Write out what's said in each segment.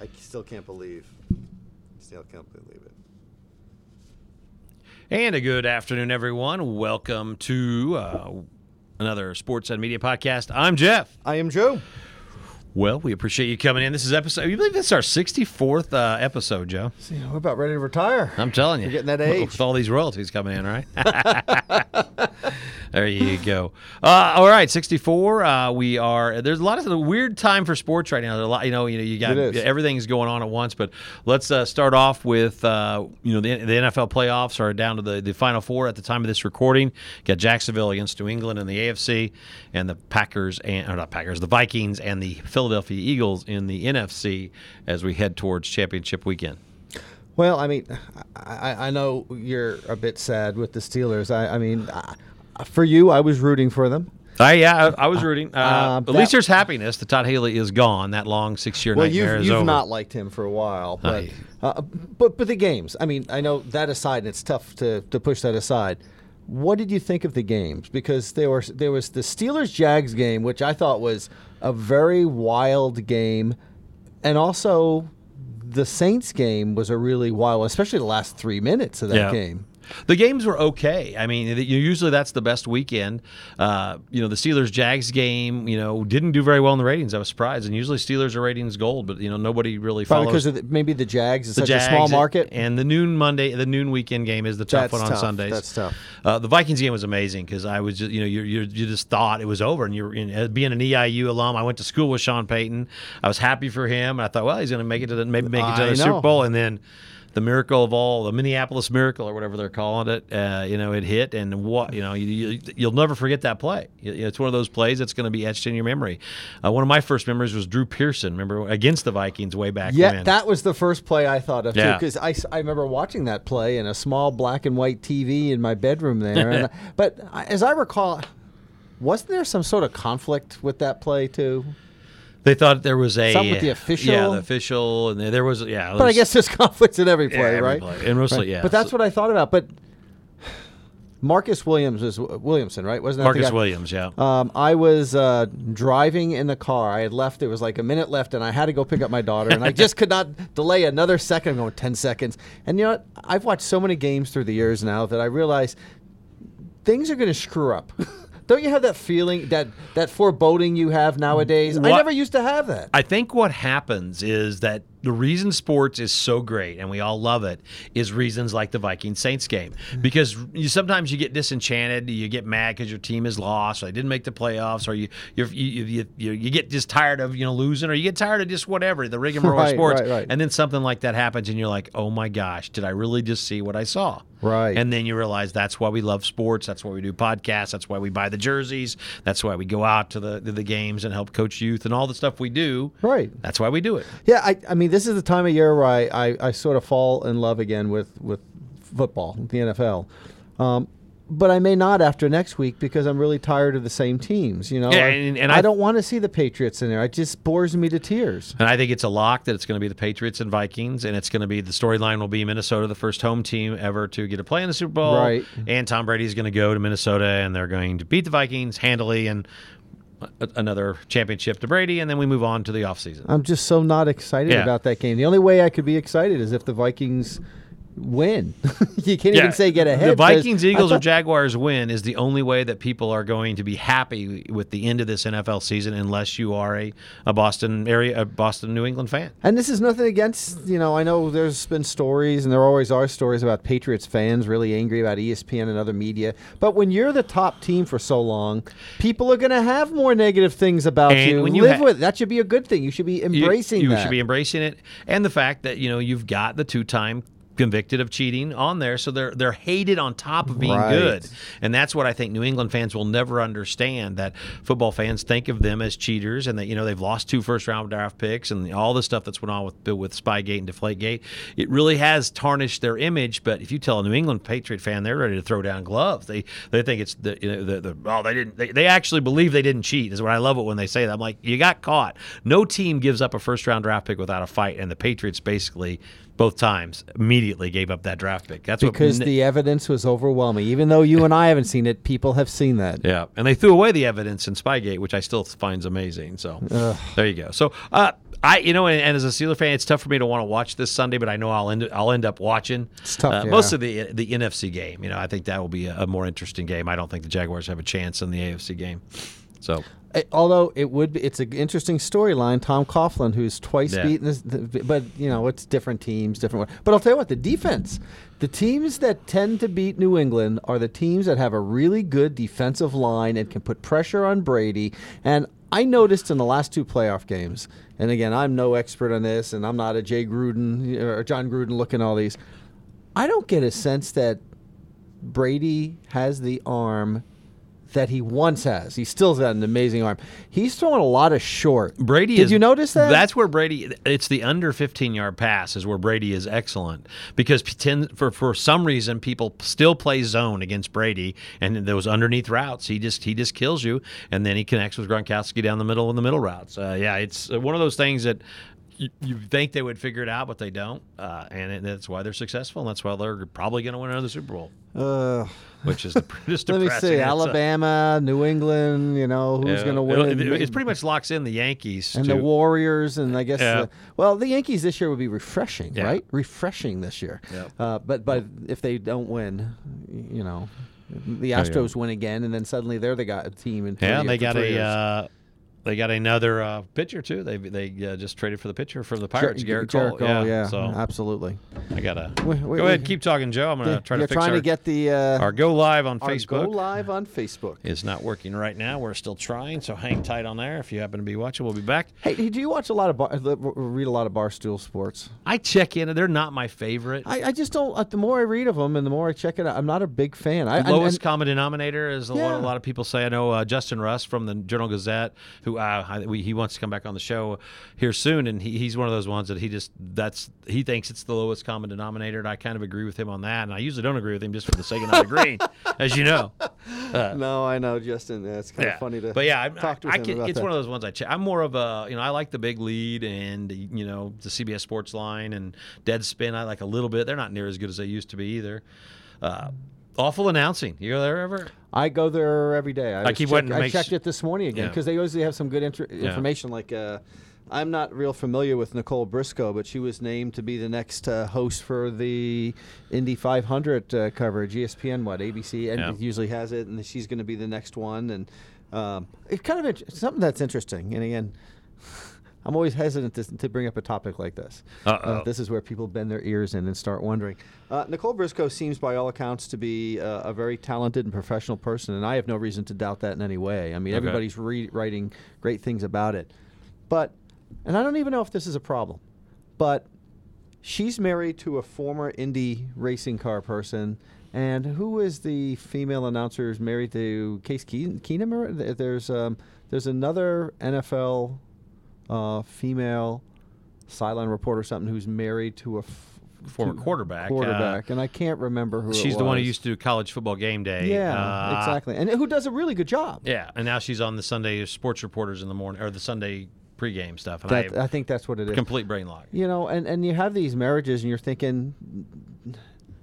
I still can't believe. Still can't believe it. And a good afternoon, everyone. Welcome to uh, another Sports and Media podcast. I'm Jeff. I am Joe. Well, we appreciate you coming in. This is episode. You believe this is our 64th uh, episode, Joe? See, we're about ready to retire. I'm telling you, We're getting that age. with all these royalties coming in, right? there you go. Uh, all right, 64. Uh, we are. There's a lot of a weird time for sports right now. There's a lot, you know, you know, you got everything's going on at once. But let's uh, start off with uh, you know the, the NFL playoffs are down to the, the final four at the time of this recording. Got Jacksonville against New England in the AFC, and the Packers and or not Packers, the Vikings and the Philadelphia Eagles in the NFC as we head towards championship weekend. Well, I mean, I, I know you're a bit sad with the Steelers. I, I mean, uh, for you, I was rooting for them. I yeah, I, I was rooting. Uh, Uh, at that- least there's happiness that Todd Haley is gone. That long six-year Well, nightmare you've, is you've over. not liked him for a while, but uh, but but the games. I mean, I know that aside, and it's tough to, to push that aside. What did you think of the games? Because there were there was the Steelers Jags game, which I thought was a very wild game, and also the Saints game was a really wild, especially the last three minutes of that Yeah. game. The games were okay. I mean, usually that's the best weekend. Uh, you know, the Steelers Jags game, you know, didn't do very well in the ratings. I was surprised. And usually Steelers are ratings gold, but you know nobody really Probably follows because the, maybe the Jags is the such Jags a small market. And the noon Monday, the noon weekend game is the tough That's one on tough. Sundays. That's tough. Uh, the Vikings game was amazing because I was just, you know, you you you just thought it was over, and you're you know, being an EIU alum. I went to school with Sean Payton. I was happy for him, and I thought, well, he's going to make it to the maybe make it to I the Super. Bowl, and then. The miracle of all, the Minneapolis miracle, or whatever they're calling it, uh, you know, it hit, and what you know, you, you'll never forget that play. It's one of those plays that's going to be etched in your memory. Uh, one of my first memories was Drew Pearson. Remember against the Vikings way back Yeah, when. that was the first play I thought of too, Yeah. because I remember watching that play in a small black and white TV in my bedroom there. and, but as I recall, wasn't there some sort of conflict with that play too? They thought there was a Something with the official? yeah, the official, and there was yeah. But I guess there's conflicts in every Yeah, play, every right? play. And mostly, Right. yeah. But that's So- what I thought about. But Marcus Williams is Williamson, right? Wasn't that Marcus? Williams, yeah. Um, I was uh, driving in the car. I had left. It was like a minute left, and I had to go pick up my daughter. And I just could not delay another second. I'm going ten seconds. And you know what? I've watched so many games through the years now that I realize things are going to screw up. Don't you have that feeling that that foreboding you have nowadays? I never used to have that. I think what happens is that the reason sports is so great and we all love it is reasons like the Viking Saints game mm-hmm. because you sometimes you get disenchanted, you get mad because your team is lost, or they didn't make the playoffs, or you you're, you you you you get just tired of you know losing, or you get tired of just whatever the rigmarole of Right, sports, right, right. and then something like that happens, and you're like, oh my gosh, did I really just see what I saw? Right. And then you realize that's why we love sports. That's why we do podcasts. That's why we buy the jerseys. That's why we go out to the to the games and help coach youth and all the stuff we do. Right. That's why we do it. Yeah, I, I mean, this is the time of year where I, I, I sort of fall in love again with, with football, the NFL. Um, but I may not after next week because I'm really tired of the same teams. You know, Yeah, and- and I, I- don't want to see the Patriots in there. It just bores me to tears. And I think it's a lock that it's going to be the Patriots and Vikings, and it's going to be the storyline will be Minnesota, the first home team ever to get a play in the Super Bowl. Right. And Tom Brady's going to go to Minnesota, and they're going to beat the Vikings handily and a- another championship to Brady, and then we move on to the offseason. I'm just so not excited Yeah. about that game. The only way I could be excited is if the Vikings win. you can't even say get ahead. The Vikings, Eagles, or Jaguars win is the only way that people are going to be happy with the end of this NFL season, unless you are a, a Boston area, a Boston New England fan. And this is nothing against, you know, I know there's been stories, and there always are stories about Patriots fans really angry about ESPN and other media. But when you're the top team for so long, people are going to have more negative things about And you. when you Live ha- with it. That should be a good thing. You should be You- embracing you, that. should be embracing it, and the fact that you know you've got the two-time convicted of cheating on there, so they're they're hated on top of being Right. good, and that's what I think New England fans will never understand. That football fans think of them as cheaters, and that you know they've lost two first-round draft picks, and all the stuff that's went on with with Spygate and Deflategate. It really has tarnished their image. But if you tell a New England Patriot fan, they're ready to throw down gloves. They they think it's the you know the, the oh they didn't they, they actually believe they didn't cheat. Is what I love it when they say that. I'm like you got caught. No team gives up a first-round draft pick without a fight, and the Patriots basically both times immediately gave up that draft pick. That's because what, the evidence was overwhelming. Even though you and I haven't seen it, people have seen that. yeah, and they threw away the evidence in Spygate, which I still finds amazing. So there you go. So uh, I, you know, and, and as a Steeler fan, it's tough for me to want to watch this Sunday, but I know I'll end I'll end up watching. It's tough, uh, yeah. Most of the the NFC game. You know, I think that will be a, a more interesting game. I don't think the Jaguars have a chance in the AFC game. So Uh, Although it would, be, it's an interesting storyline. Tom Coughlin, who's twice Yeah. beaten, this, but you know it's different teams, different. But I'll tell you what, the defense, the teams that tend to beat New England are the teams that have a really good defensive line and can put pressure on Brady. And I noticed in the last two playoff games, and again, I'm no expert on this, and I'm not a Jay Gruden or Jon Gruden looking at all these. I don't get a sense that Brady has the arm that he once has. He still's got an amazing arm. He's throwing a lot of short. Brady Did is, you notice that? That's where Brady. It's the under 15 yard pass is where Brady is excellent because for for some reason people still play zone against Brady and those underneath routes he just he just kills you and then he connects with Gronkowski down the middle in the middle routes. Uh, yeah, it's uh, one of those things that. You, you think they would figure it out, but they don't, uh, and it, that's why they're successful, and that's why they're probably going to win another Super Bowl, Uh, which is the just let me see. Uh, Alabama, New England. You know who's yeah, going to win? It, it pretty much locks in the Yankees and to- the Warriors, and I guess. Yeah. The, well, the Yankees this year would be refreshing, Yeah. right? Refreshing this year. Uh, but but if they don't win, you know, the Oh. Astros win again, and then suddenly there they're the guy, team. In Yeah, and they got a uh, they got another uh, pitcher too. They they uh, just traded for the pitcher for the Pirates, Gar- Gerrit Gerrit Cole. Cole, yeah, so absolutely. I gotta We- we- go ahead, we- keep talking, Joe. I'm gonna try to fix trying our, to get the uh, our go live on our Facebook. go live on Facebook. Is not working right now. We're still trying, so hang tight on there. If you happen to be watching, we'll be back. Hey, do you watch a lot of bar, uh, read a lot of barstool sports? I check in. They're not my favorite. I, I just don't. Uh, the more I read of them and the more I check it out, I'm not a big fan. I, lowest and- common denominator is a, lot, a lot of people say. I know uh, Justin Russ from the Journal Gazette, who uh, we, he wants to come back on the show here soon, and he, he's one of those ones that he just that's he thinks it's the lowest common denominator, and I kind of agree with him on that. And I usually don't agree with him just for the sake of not agreeing, as you know. no, I know, Justin. It's kind of funny to but yeah, I, talk to I, him can, about it's that. one of those ones I check. I'm more of a you know I like the big lead and you know the CBS Sports line and Deadspin. I like a little bit. They're not near as good as they used to be either. Uh, awful announcing. You go there ever? I go there every day. I, was keep check- I checked sh- it this morning again Yeah. because they usually have some good inter- information. Like, uh, I'm not real familiar with Nicole Briscoe, but she was named to be the next uh, host for the Indy 500 uh, coverage. ESPN, what ABC, and Yeah. usually has it, and she's going to be the next one. And um, it's kind of int- something that's interesting. And again. I'm always hesitant to, to bring up a topic like this. Uh-oh. this is where people bend their ears in and start wondering. Uh, Nicole Briscoe seems, by all accounts, to be uh, a very talented and professional person, and I have no reason to doubt that in any way. I mean, Okay. everybody's re- writing great things about it. But, and I don't even know if this is a problem, but she's married to a former Indy racing car person. And who is the female announcer who's married to Case Keen- Keenum? There's um, there's another NFL uh, female sideline reporter, or something who's married to a f- Former quarterback, Quarterback, and I can't remember who. it She's the one who used to do college football game day. Yeah, Uh, exactly, and who does a really good job. Yeah, and now she's on the Sunday sports reporters in the morning or the Sunday pregame stuff. And That, I I think that's what it is. complete brain lock. you know and, and you have these marriages and you're thinking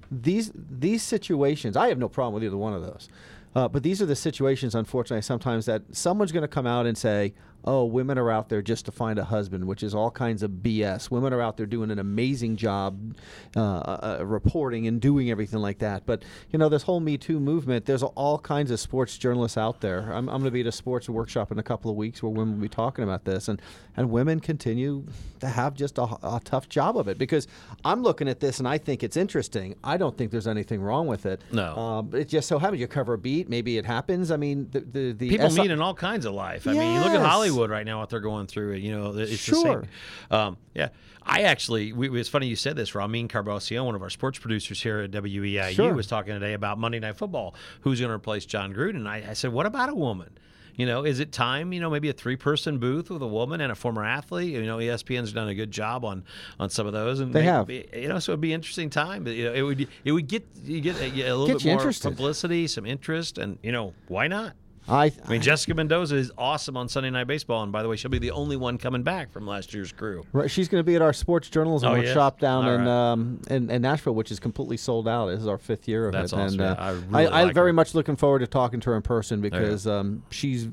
these these situations i have no problem with either one of those uh, but these are the situations unfortunately sometimes that someone's going to come out and say oh women are out there just to find a husband which is all kinds of bs women are out there doing an amazing job uh, uh, uh, reporting and doing everything like that. But you know this whole me too movement there's all kinds of sports journalists out there. I'm, I'm going to be at a sports workshop in a couple of weeks where women will be talking about this and and women continue to have just a, a tough job of it. Because i'm looking at this and i think it's interesting. I don't think there's anything wrong with it. No. uh, it just so happens you cover a beat maybe it happens. I mean the the, the People meet in all kinds of life. I mean, you look at Yes. Hollywood right now, what they're going through. You know, it's Sure. the same. Um, yeah, I actually. We, it's funny you said this. Ramin Carbocio, one of our sports producers here at WEIU, Sure. was talking today about Monday Night Football. Who's going to replace Jon Gruden? I, I said, what about a woman? You know, is it time? You know, maybe a three-person booth with a woman and a former athlete. You know, ESPN's done a good job on on some of those, and They have. You know, so it'd be an interesting time. But you know, it would it would get you get a, a little Get bit more interested. publicity, some interest, and you know, why not? I, I mean, Jessica Mendoza is awesome on Sunday Night Baseball, and by the way, she'll be the only one coming back from last year's crew. Right, she's going to be at our sports journalism Oh, workshop yes? down in, right. um, in in Nashville, which is completely sold out. This is our fifth year of That's it, awesome. and uh, I I, really I'm like very much looking forward to talking to her in person because um, she's,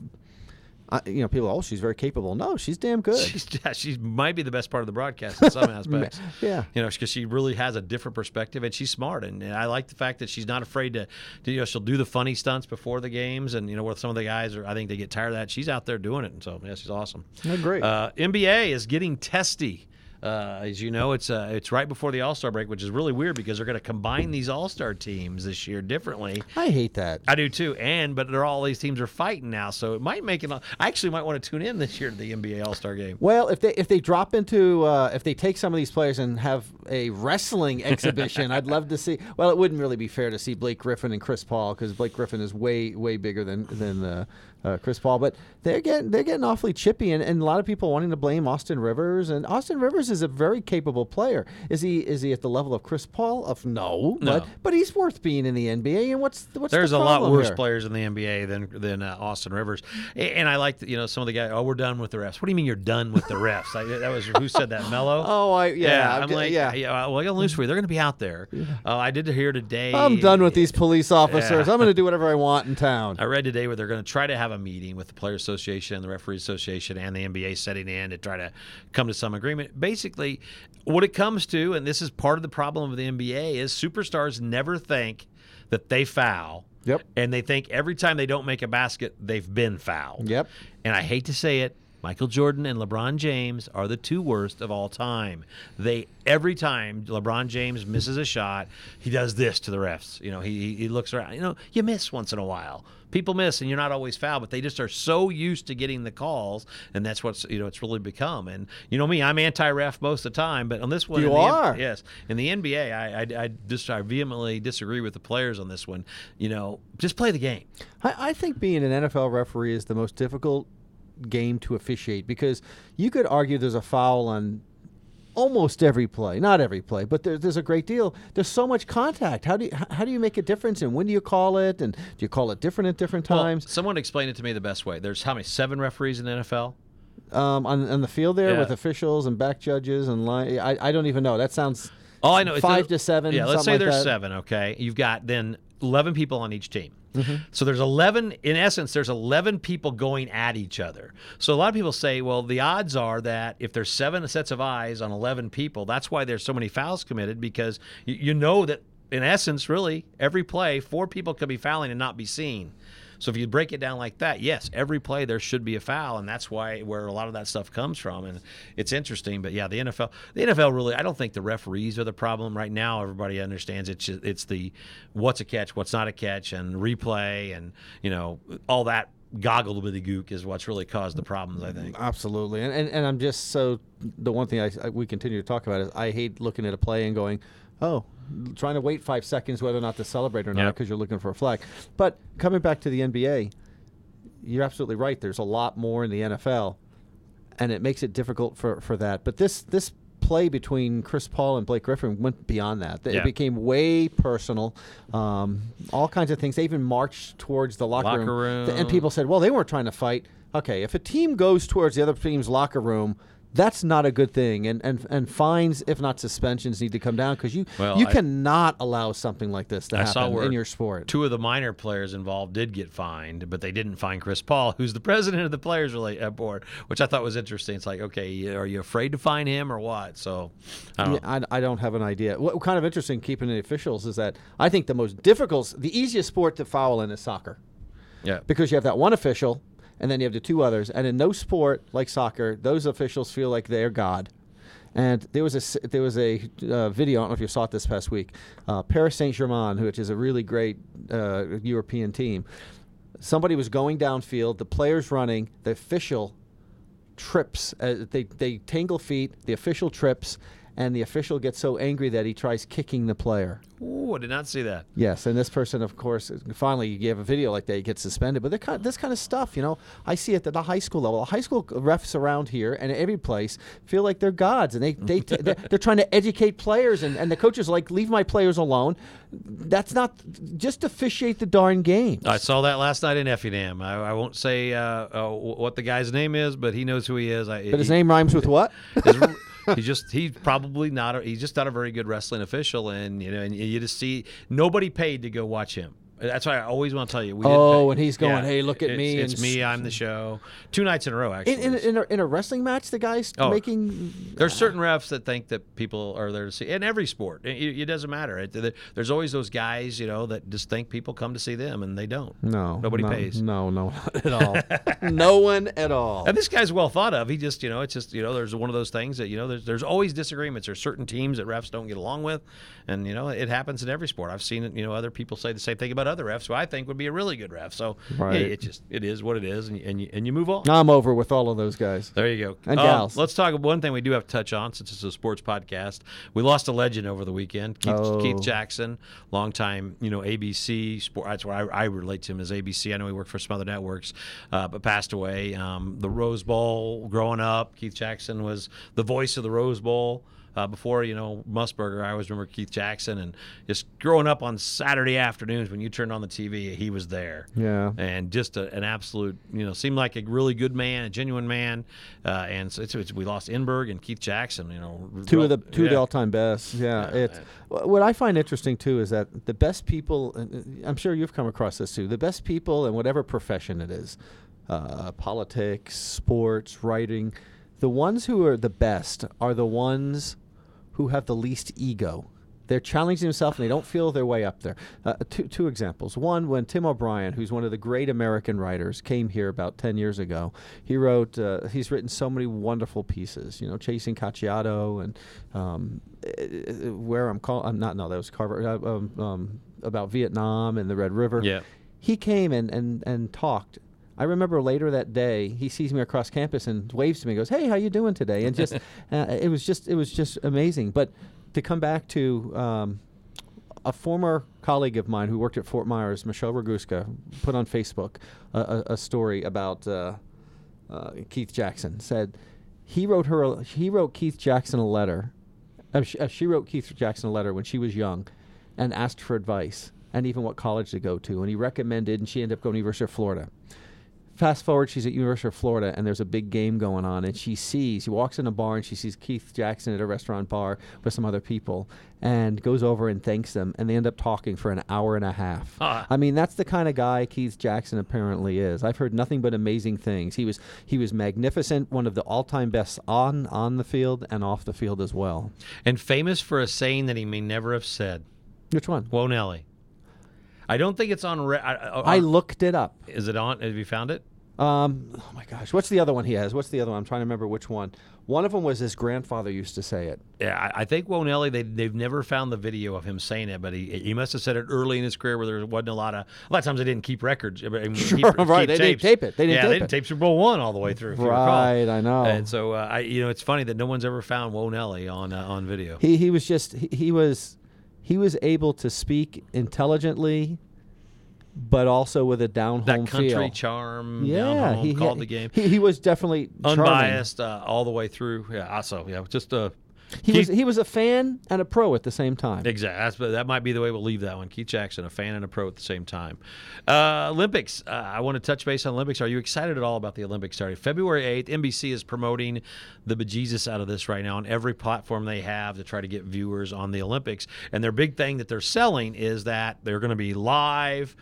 I, you know, people, oh, she's very capable. No, she's damn good. She's, yeah, she might be the best part of the broadcast in some aspects. yeah. You know, because she really has a different perspective, and she's smart. And, and I like the fact that she's not afraid to, to, you know, she'll do the funny stunts before the games, and you know, where some of the guys are, I think they get tired of that. She's out there doing it, and so yeah, she's awesome. Oh, great. Uh, NBA is getting testy. Uh, as you know, it's uh, it's right before the All Star break, which is really weird because they're going to combine these All Star teams this year differently. I hate that. I do too, and but they're all these teams are fighting now, so it might make it. I actually might want to tune in this year to the NBA All Star game. Well, if they if they drop into uh, if they take some of these players and have a wrestling exhibition, I'd love to see. Well, it wouldn't really be fair to see Blake Griffin and Chris Paul because Blake Griffin is way way bigger than than uh, uh, Chris Paul. But they're getting they're getting awfully chippy, and, and a lot of people wanting to blame Austin Rivers. And Austin Rivers is a very capable player. Is he is he at the level of Chris Paul? Of no, No. but but he's worth being in the NBA. And what's what's There's the a lot worse here? players in the NBA than than uh, Austin Rivers, and I like you know some of the guys. Oh, we're done with the refs. What do you mean you're done with the refs? I, that was who said that? Mello. Oh, I yeah, I'm ju- like, yeah. yeah. Well, I got news for you. They're going to be out there. Uh, I did hear today. I'm done with these police officers. Yeah. I'm going to do whatever I want in town. I read today where they're going to try to have a meeting with the Players Association and the Referee Association and the NBA setting in to try to come to some agreement. Basically, what it comes to, and this is part of the problem of the NBA, is superstars never think that they foul. Yep. And they think every time they don't make a basket, they've been fouled. Yep. And I hate to say it, Michael Jordan and LeBron James are the two worst of all time. They every time LeBron James misses a shot, he does this to the refs. You know, he he looks around. You know, you miss once in a while. People miss, and you're not always foul, but they just are so used to getting the calls, and that's what's you know it's really become. And you know me, I'm anti-ref most of the time, but on this one, You in the, are. yes, in the NBA, I I, I just I vehemently disagree with the players on this one. You know, just play the game. I, I think being an NFL referee is the most difficult game to officiate because you could argue there's a foul on almost every play, not every play, but there, there's a great deal. There's so much contact. How do you how do you make a difference, and when do you call it, and do you call it different at different Well, times? someone explained it to me the best way. There's how many seven referees in the NFL? um, on on the field there Yeah. with officials and back judges and line. I, I don't even know. That sounds All I know five to seven. Yeah, let's say like there's that. seven. Okay, you've got then eleven people on each team. Mm-hmm. So there's eleven. In essence, there's eleven people going at each other. So a lot of people say, well, the odds are that if there's seven sets of eyes on eleven people, that's why there's so many fouls committed because you, you know that in essence, really, every play, four people could be fouling and not be seen. So if you break it down like that, yes, every play there should be a foul, and that's why where a lot of that stuff comes from. And it's interesting, but yeah, the NFL, the NFL really, I don't think the referees are the problem right now. Everybody understands it's just, it's the what's a catch, what's not a catch, and replay, and you know all that goggle with the gook is what's really caused the problems. I think. Absolutely, and, and and I'm just so the one thing I, I we continue to talk about is I hate looking at a play and going, oh, trying to wait five seconds whether or not to celebrate or not Yep. because you're looking for a flag. But coming back to the NBA, you're absolutely right. There's a lot more in the NFL, and it makes it difficult for for that. But this this play between Chris Paul and Blake Griffin went beyond that. It Yeah. became way personal. Um, all kinds of things. They even marched towards the locker, Locker room. and people said, "Well, they weren't trying to fight." Okay, if a team goes towards the other team's locker room, that's not a good thing, and and, and fines, if not suspensions, need to come down because you Well, you I- cannot allow something like this to I happen in your sport. Two of the minor players involved did get fined, but they didn't fine Chris Paul, who's the president of the players relate uh, board, which I thought was interesting. It's like, okay, are you afraid to fine him or what? So, I don't. Yeah, I, I don't have an idea. What kind of interesting keeping the officials is that I think the most difficult, the easiest sport to foul in is soccer Yeah. because you have that one official and then you have the two others. And in no sport like soccer, those officials feel like they're God. And there was a there was a uh, video. I don't know if you saw it this past week. Uh, Paris Saint Germain, which is a really great uh, European team, somebody was going downfield. The players running. The official trips. Uh, they they tangle feet. The official trips, and the official gets so angry that he tries kicking the player. Ooh, I did not see that. Yes, and this person, of course, finally you have a video like that, he gets suspended. But kind of, this kind of stuff, you know, I see it at the high school level. The high school refs around here and every place feel like they're gods, and they they they're, they're, trying to educate players, and, and the coaches like leave my players alone. That's not just officiate the darn game. I saw that last night in Effingham. I, I won't say uh, uh, what the guy's name is, but he knows who he is. I, but his he, name rhymes with what? His, he's just he's probably not a, he's just not a very good wrestling official, and you know, and you just see nobody paid to go watch him. That's why I always want to tell you. We oh, and he's going, yeah, "Hey, look at it's, me!" It's, me. I'm the show. Two nights in a row, actually. In, in, in, a, in a, wrestling match, the guy's oh, making. There's certain refs that think that people are there to see. In every sport, it, it doesn't matter. It, there's always those guys, you know, that just think people come to see them, and they don't. No, nobody no, pays. No, no, not at all. no one at all. And this guy's well thought of. He just, you know, it's just, you know, there's one of those things that, you know, there's there's always disagreements. There's certain teams that refs don't get along with, and you know, it happens in every sport. I've seen it. You know, other people say the same thing about other refs who I think would be a really good ref. So right. it just it is what it is, and you, and you, and you move on. I'm over with all of those guys. There you go. And um, gals. Let's talk. One thing we do have to touch on since it's a sports podcast. We lost a legend over the weekend. Keith, oh. Keith Jackson, longtime you know ABC sport. That's where I, I, relate to him as ABC. I know he worked for some other networks, uh, but passed away. Um, the Rose Bowl. Growing up, Keith Jackson was the voice of the Rose Bowl. Uh, before you know Musburger, I always remember Keith Jackson, and just growing up on Saturday afternoons when you turned on the TV, he was there. Yeah, and just a, an absolute, you know, seemed like a really good man, a genuine man. Uh, and so it's, it's, we lost Enberg and Keith Jackson. You know, two of the two yeah. of the all-time best. Yeah, yeah it's what I find interesting too is that the best people. I'm sure you've come across this too. The best people in whatever profession it is, uh, politics, sports, writing. The ones who are the best are the ones who have the least ego. They're challenging themselves and they don't feel their way up there. Uh, two, two examples. One, when Tim O'Brien, who's one of the great American writers, came here about 10 years ago, he wrote, uh, he's written so many wonderful pieces, you know, Chasing Cacciato and um, uh, Where I'm Called, I'm not, no, that was Carver, uh, um, um, about Vietnam and the Red River. Yeah. He came and, and, and talked I remember later that day, he sees me across campus and waves to me, and goes, "Hey, how you doing today?" And just, uh, it was just, it was just amazing. But to come back to um, a former colleague of mine who worked at Fort Myers, Michelle Raguska, put on Facebook a, a, a story about uh, uh, Keith Jackson. Said he wrote her, a, he wrote Keith Jackson a letter. Uh, she, uh, she wrote Keith Jackson a letter when she was young, and asked for advice and even what college to go to. And he recommended, and she ended up going to University of Florida fast forward, she's at University of Florida, and there's a big game going on, and she sees, she walks in a bar, and she sees Keith Jackson at a restaurant bar with some other people, and goes over and thanks them, and they end up talking for an hour and a half. I mean, that's the kind of guy Keith Jackson apparently is. I've heard nothing but amazing things. He was he was magnificent, one of the all-time best on on the field and off the field as well, and famous for a saying that he may never have said. Which one? Whoa, Nelly. I don't think it's on. Re- I, I, I, looked it up. Is it on? Have you found it? Um, oh my gosh, what's the other one he has? What's the other one? I'm trying to remember which one. One of them was his grandfather used to say it. Yeah, I, I think Whoa Nelly, they, they've never found the video of him saying it, but he he must have said it early in his career where there wasn't a lot of. A lot of times they didn't keep records. I mean, sure, keep, right. Keep they tapes. didn't tape it. They didn't yeah, tape they didn't tape Super Bowl one all the way through. right, I know. And so uh, I, you know, it's funny that no one's ever found Whoa Nelly on uh, on video. He he was just he, he was he was able to speak intelligently but also with a down home that country feel. charm. Yeah, he called the game. He, he was definitely unbiased uh, all the way through. Yeah, also yeah, just a. He Keith, was he was a fan and a pro at the same time. Exactly. That's, that might be the way we'll leave that one. Keith Jackson, a fan and a pro at the same time. Uh, Olympics. Uh, I want to touch base on Olympics. Are you excited at all about the Olympics starting February eighth? NBC is promoting the bejesus out of this right now on every platform they have to try to get viewers on the Olympics. And their big thing that they're selling is that they're going to be live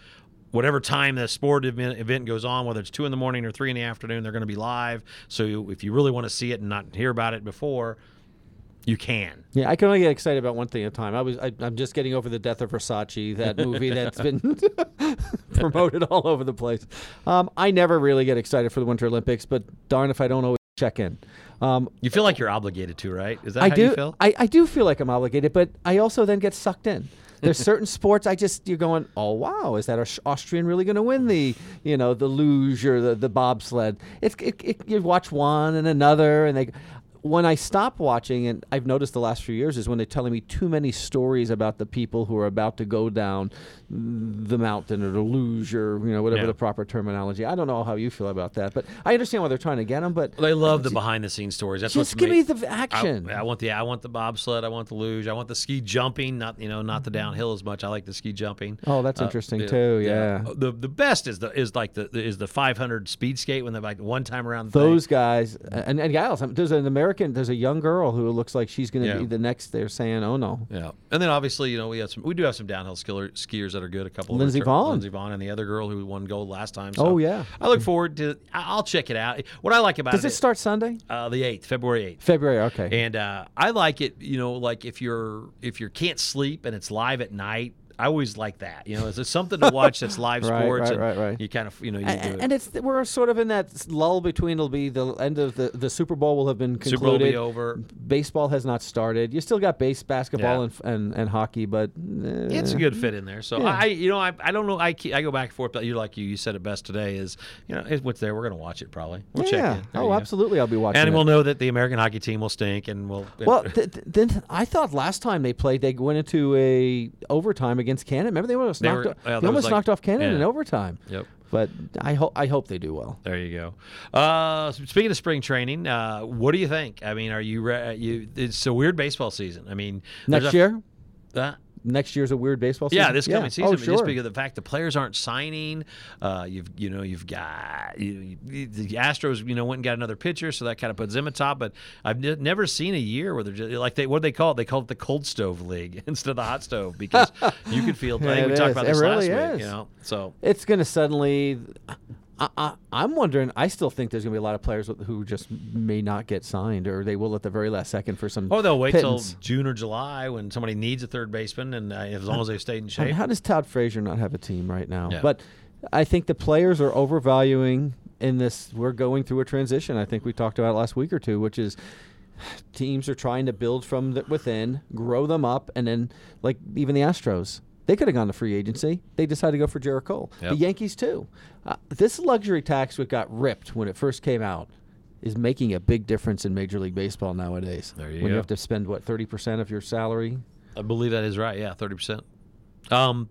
whatever time the sport event, event goes on, whether it's two in the morning or three in the afternoon, they're going to be live. So if you really want to see it and not hear about it before, you can. Yeah, I can only get excited about one thing at a time. I was I, am just getting over the death of Versace, that movie that's been promoted all over the place. Um, I never really get excited for the Winter Olympics, but darn if I don't always check in. Um, you feel like you're obligated to, right? Is that I how do, you feel? I, I do feel like I'm obligated, but I also then get sucked in. There's certain sports I just you're going, oh wow, is that Austrian really going to win the you know the luge or the the bobsled? It's it, it, you watch one and another, and they when I stop watching, and I've noticed the last few years, is when they're telling me too many stories about the people who are about to go down the mountain or the luge or you know, whatever Yeah. the proper terminology. I don't know how you feel about that, but I understand why they're trying to get them. But They love the behind the scenes stories. That's just give me the action. I, I want the I want the bobsled. I want the luge. I want the ski jumping. Not you know not the downhill as much. I like the ski jumping. Oh, that's Uh, interesting too. Yeah. The the best is the is like the is the 500 speed skate when they're like one time around the Those thing. guys and, and mean, there's an American. There's a young girl who looks like she's going to Yeah. be the next. They're saying, "Oh no, Yeah, and then obviously you know we have some we do have some downhill skiller, skiers that are good. A couple Lindsey Vonn. Lindsey Vonn, and the other girl who won gold last time. So Oh, yeah. I look forward to. I'll check it out. What I like about does it, it start Sunday, uh, the eighth, February eighth. February? Okay. And uh, I like it, you know, like if you're if you can't sleep and it's live at night. I always like that, you know. It's something to watch that's live Right, sports, right, and right, right. you kind of, you know, you do and, it. and it's we're sort of in that lull between. It'll be the end of the the Super Bowl will have been concluded. Super Bowl will be over. Baseball has not started. You still got base basketball Yeah. and, and and hockey, but eh, It's a good fit in there. So Yeah. I, you know, I, I don't know. I, keep, I go back and forth, but you like you, you said it best today. Is you know, it's what's there. We're gonna watch it probably. We'll check yeah. in. Oh, you go. absolutely. I'll be watching. And it. we'll know that the American hockey team will stink, and we'll. Well, th- th- then I thought last time they played, they went into a overtime against Canada. Remember, they almost They knocked, were- o- yeah, they almost like- knocked off Canada yeah. in overtime. Yep. But I hope I hope they do well. There you go. Uh, speaking of spring training, uh, what do you think? I mean, are you re- you? It's a weird baseball season. I mean, Next a- year, Uh, next year's a weird baseball season. yeah, this coming season, Oh, sure. just because of the fact the players aren't signing, uh, you've you know you've got you, you, the Astros you know went and got another pitcher, so that kind of puts them atop. But I've ne- never seen a year where they're just like they what do they call it? They call it the cold stove league instead of the hot stove because you could feel. I think we talked is. about It this really last week. You know, so it's going to suddenly. I, I, I'm wondering. I still think there's going to be a lot of players who just may not get signed, or they will at the very last second for some. or they'll wait pittance. till June or July when somebody needs a third baseman, and uh, as long as they stayed in I mean, shape. how does Todd Frazier not have a team right now? Yeah. But I think the players are overvaluing in this. We're going through a transition. I think we talked about it last week or two, which is teams are trying to build from the, within, grow them up, and then like even the Astros. They could have gone to free agency. They decided to go for Cole. Yep. The Yankees too. Uh, this luxury tax that got ripped when it first came out is making a big difference in Major League Baseball nowadays. There you when go. you have to spend what thirty percent of your salary. I believe that is right. Yeah, thirty percent. Um,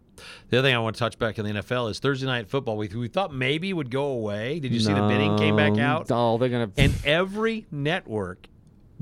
the other thing I want to touch back in the NFL is Thursday night football. We, we thought maybe would go away. Did you see the bidding came back No. out? Oh, they're gonna. And every network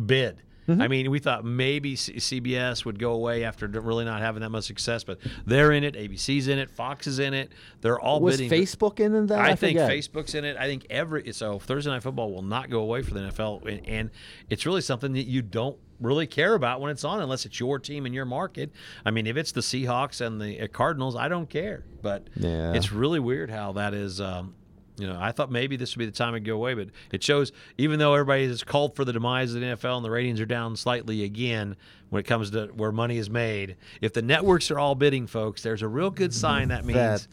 bid. Mm-hmm. I mean, we thought maybe C- CBS would go away after really not having that much success, but they're in it. ABC's in it. Fox is in it. They're all was bidding. Facebook in that? I, think forget. Facebook's in it. I think every so Thursday night football will not go away for the NFL, and, and it's really something that you don't really care about when it's on, unless it's your team in your market. I mean, if it's the Seahawks and the uh, Cardinals, I don't care. But Yeah. it's really weird how that is. Um, you know, I thought maybe this would be the time to go away, but it shows even though everybody has called for the demise of the NFL and the ratings are down slightly again when it comes to where money is made, if the networks are all bidding, folks, there's a real good sign that means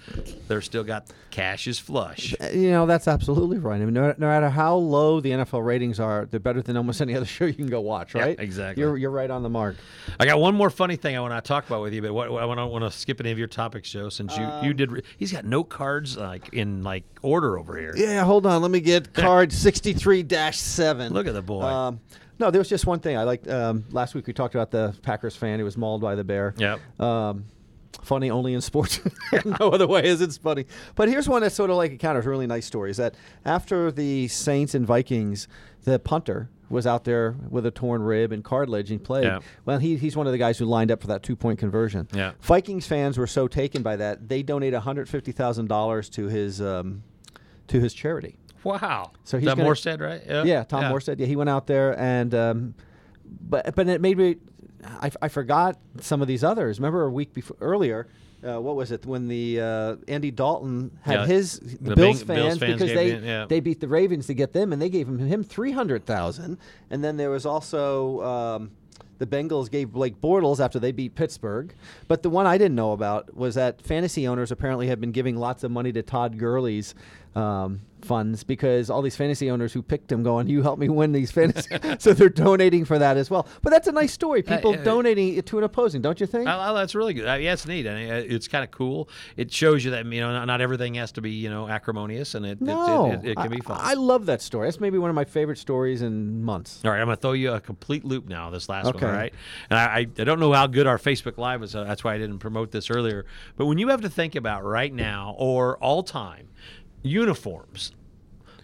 they're still got cash is flush. Uh, You know, that's absolutely right. I mean, no, no matter how low the NFL ratings are, they're better than almost any other show you can go watch, Yeah, right? exactly. You're, you're right on the mark. I got one more funny thing I want to talk about with you, but what, I don't want to skip any of your topics, Joe, since you you did. Re- he's got note cards like in like order over here. Yeah, hold on. Let me get card 63 7. Look at the boy. Um, no, there was just one thing I liked. Um, last week we talked about the Packers fan who was mauled by the bear. Yep. Um, funny only in sports. no other way is it's funny. But here's one that's sort of like a counter. It's a really nice story. Is that after the Saints and Vikings, the punter was out there with a torn rib and cartilage and played. Yeah. Well, he, he's one of the guys who lined up for that two point conversion. Yeah. Vikings fans were so taken by that they donate $150,000 to his um, to his charity. Wow. So he's that gonna- Morstead, right? Yeah, Tom Morstead. Yeah, he went out there and, um, but but it made me, I, I forgot some of these others. Remember a week before earlier. Uh, what was it when the uh, Andy Dalton had Yeah, his the Bills, Bing- Bills fans, fans because they yeah. they beat the Ravens to get them and they gave him him three hundred thousand and then there was also um, the Bengals gave Blake Bortles after they beat Pittsburgh. But the one I didn't know about was that fantasy owners apparently have been giving lots of money to Todd Gurley's um, funds because all these fantasy owners who picked him going, "You help me win these fantasy," so they're donating for that as well. But that's a nice story. People uh, donating to an opposing, don't you think? Oh, that's really good. Uh, yeah, it's neat. I mean, uh, it's kind of cool. It shows you that you know not, not everything has to be you know acrimonious, and it no, it, it, it, it, can be fun. I, I, love that story. That's maybe one of my favorite stories in months. All right, I'm going to throw you a complete loop now. This last okay. one, all right? And I, I, I don't know how good our Facebook Live is. Uh, that's why I didn't promote this earlier. But when you have to think about right now or all time uniforms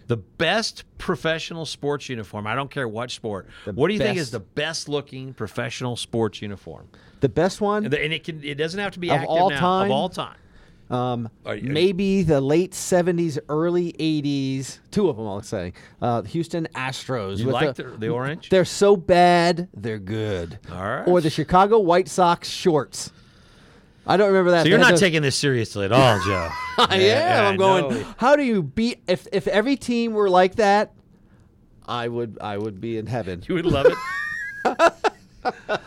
the best professional sports uniform. I don't care what sport. The what do you best. think is the best looking professional sports uniform? The best one, and, it can. It doesn't have to be of all now, time. Of all time. Um, are you, are maybe the late '70s, early '80s. Two of them, I'll say. Uh, Houston Astros. You like the, the, orange? They're so bad, they're good. All right. Or the Chicago White Sox shorts. I don't remember that. So you're not taking this seriously at all, Joe. I yeah, am. I'm going. Know. How do you beat if if every team were like that? I would I would be in heaven. You would love it.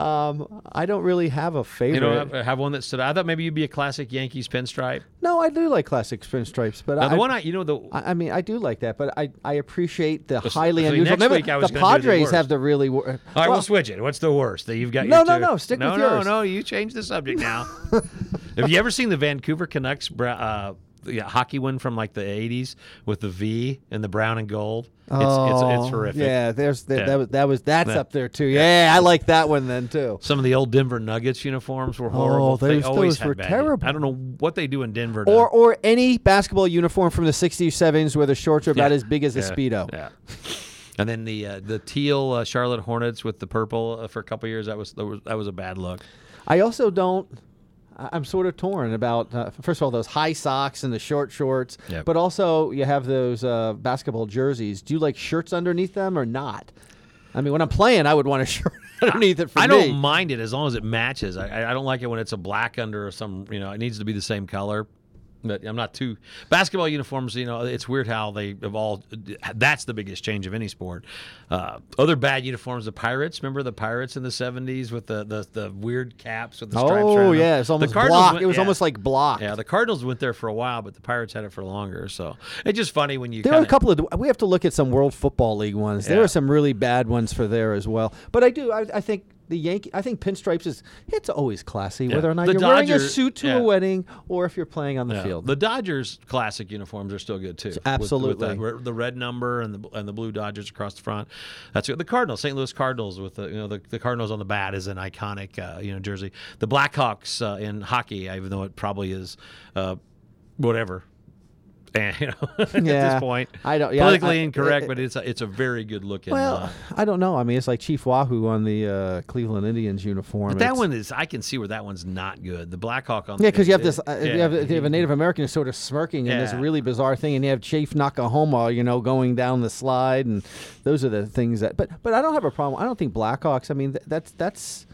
um, I don't really have a favorite. You don't have, have, one that stood out. I thought maybe you'd be a classic Yankees pinstripe. No, I do like classic pinstripes, but now, I, the one I, you know, the I, I, mean, I do like that, but I, I appreciate the highly unusual. Remember, the Padres the have the really. Wor- All right, well, we'll switch it. What's the worst that you've got? No, no, no, stick no, with no, yours. No, no, you change the subject now. have you ever seen the Vancouver Canucks? Uh, yeah, hockey one from like the '80s with the V and the brown and gold. It's, oh, it's, it's horrific. Yeah, there's the, yeah. that was that was that's that, up there too. Yeah, I like that one then too. Some of the old Denver Nuggets uniforms were horrible. Oh, those, they always those were terrible. I don't know what they do in Denver. Or or any basketball uniform from the '60s, '70s where the shorts are about yeah, as big as a speedo. Yeah. And then the uh, the teal uh, Charlotte Hornets with the purple uh, for a couple years that was, that was that was a bad look. I also don't I'm sort of torn about uh, first of all those high socks and the short shorts, yep. but also you have those uh, basketball jerseys. Do you like shirts underneath them or not? I mean, when I'm playing, I would want a shirt underneath it. For I me. don't mind it as long as it matches. I, I don't like it when it's a black under or some. You know, it needs to be the same color but I'm not too basketball uniforms. You know, it's weird how they evolved. That's the biggest change of any sport. Uh, other bad uniforms, the Pirates. Remember the Pirates in the '70s with the the, the weird caps with the stripes. Oh yeah, it's almost block. Went, it was yeah. almost like block. Yeah, the Cardinals went there for a while, but the Pirates had it for longer. So it's just funny when you. There kinda, are a couple of. We have to look at some World Football League ones. Yeah. There are some really bad ones for there as well. But I do. I, I think the Yankee. I think pinstripes is it's always classy, yeah. whether or not the you're Dodgers, wearing a suit to yeah. a wedding or if you're playing on the yeah. field. The Dodgers classic uniforms are still good too. Absolutely, with, with the red number and the and the blue Dodgers across the front. That's good. The Cardinals, St. Louis Cardinals, with the you know the, the Cardinals on the bat is an iconic uh, you know jersey. The Blackhawks uh, in hockey, even though it probably is. Uh, whatever and, you know, at yeah, this point, I don't yeah, politically I, incorrect, it, but it's a, it's a very good looking. Well, uh, I don't know. I mean, it's like Chief Wahoo on the uh, Cleveland Indians uniform. But that it's, one is. I can see where that one's not good. The Blackhawk on. Yeah, because you have this. Uh, yeah, you, have, you have a Native American sort of smirking in this Yeah. really bizarre thing, and you have Chief Noc-A-Homa, you know, going down the slide, and those are the things that. But but I don't have a problem. I don't think Blackhawks. I mean, th- that's that's.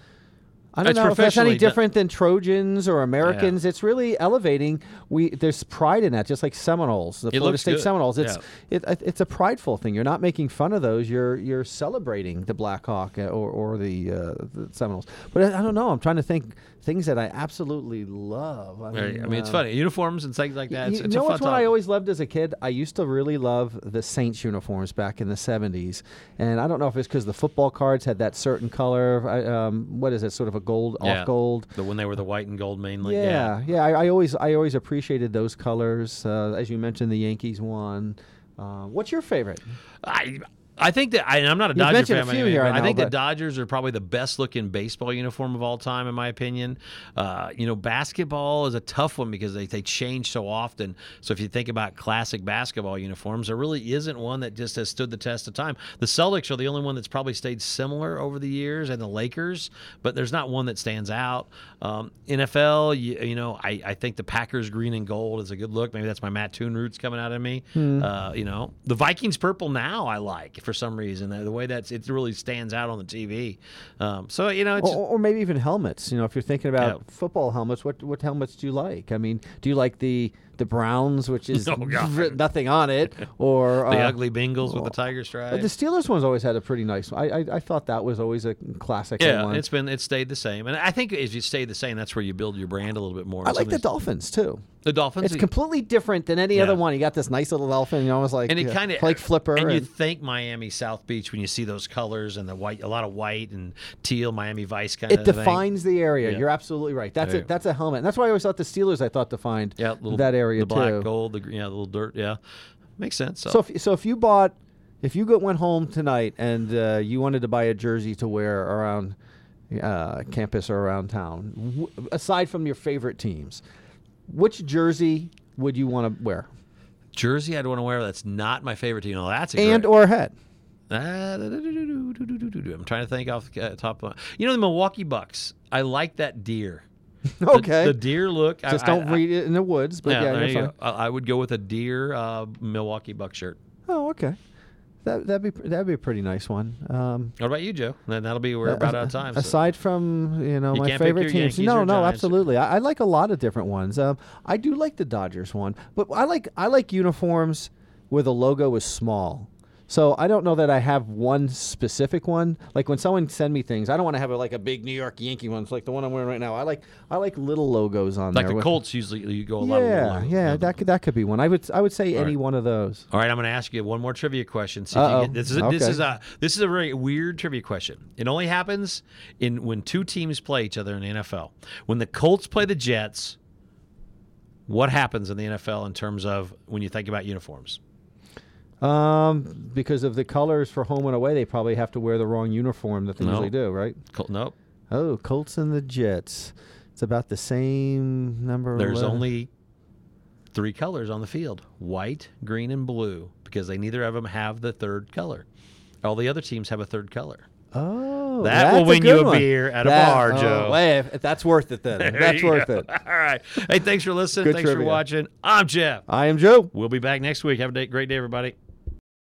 I don't It's know if that's any different than Trojans or Americans. It's really elevating. We there's pride in that, just like Seminoles, the It Florida State good. Seminoles. It's Yeah. it, it's a prideful thing. You're not making fun of those. You're you're celebrating the Blackhawk uh, or or the, uh, the Seminoles. But I, I don't know. I'm trying to think things that I absolutely love. I Right. mean, I mean, it's uh, funny uniforms and things like that. It's, you it's know what's time. I always loved as a kid? I used to really love the Saints uniforms back in the 70s. And I don't know if it's because the football cards had that certain color. I, um, what is it? Sort of a gold, Yeah. off gold. The when they were the white and gold mainly. Yeah, yeah. I, I always, I always appreciated those colors. Uh, as you mentioned, the Yankees one. Uh, what's your favorite? I I think that I, and I'm not a You've Dodger a fan. few here, I but I think know, the Dodgers are probably the best looking baseball uniform of all time, in my opinion. Uh, you know, basketball is a tough one because they, they change so often. So if you think about classic basketball uniforms, there really isn't one that just has stood the test of time. The Celtics are the only one that's probably stayed similar over the years, and the Lakers, but there's not one that stands out. Um, NFL, you, you know, I, I think the Packers green and gold is a good look. Maybe that's my Mattoon roots coming out of me. Hmm. Uh, you know, the Vikings purple now I like for some reason. The, way that it really stands out on the TV. Um, so you know, it's Or, or maybe even helmets. You know, if you're thinking about Yeah. football helmets, what what helmets do you like? I mean, do you like the the Browns, which is Oh, nothing on it, or The uh, ugly Bengals with the tiger but stripe. the Steelers one's always had a pretty nice. I I, I thought that was always a classic. yeah, one. it's been it's stayed the same, and I think as you stay the same, that's where you build your brand a little bit more. I like the Dolphins too. the Dolphins. It's completely different than any Yeah. other one. You got this nice little dolphin, you know, almost like and it kind of like flipper. and you think Miami South Beach when you see those colors and the white, a lot of white and teal, Miami Vice kind it of. defines the area. Yeah. You're absolutely right. That's a that's a helmet. And that's why I always thought the Steelers. I thought defined yeah, little, that area the black too. gold, the yeah, the little dirt, yeah, makes sense. So, So if so, if you bought, if you go, went home tonight and uh, you wanted to buy a jersey to wear around uh, campus or around town, w- aside from your favorite teams, which jersey would you want to wear? jersey, I'd want to wear. That's not my favorite team. No, that's a And great, or hat? I'm trying to think off the uh, top. Of, you know the Milwaukee Bucks. I like that deer. The- Okay. The, deer look. I- Just I- don't I- read it in the woods. But Yeah, yeah, fine. I, would go with a deer uh, Milwaukee Buck shirt. Oh, okay. That that'd be that'd be a pretty nice one. Um, What about you, Joe? Then that'll be we're about out of time. so- Aside from you know You my favorite teams, Yankees no, no, Giants. absolutely. I, I like a lot of different ones. Um, I do like the Dodgers one, but I like I like uniforms where the logo is small. So I don't know that I have one specific one. Like when someone send me things, I don't want to have a, like a big New York Yankee one. It's like the one I'm wearing right now. I like I like little logos on like there. Like the Colts usually you go a lot. Yeah, yeah, that could that could be one. I would I would say any right. one of those. All right, I'm going to ask you one more trivia question. See if Uh-oh. you get, this is a, this is a this is a very weird trivia question. It only happens in when two teams play each other in the NFL. When the Colts play the Jets, what happens in the NFL in terms of when you think about uniforms? Um, because of the colors for home and away, they probably have to wear the wrong uniform that they No. usually do, right? Col- nope. Oh, Colts and the Jets. It's about the same number. There's letters. only three colors on the field: white, green, and blue. Because they neither of them have the third color. All the other teams have a third color. Oh, That that's will win you a one. beer at a bar, oh, Joe. Hey, if- if that's worth it then. That's worth go. it. All right. Hey, thanks for listening. Good thanks for watching. I'm Jeff. I am Joe. We'll be back next week. Have a day, great day, everybody.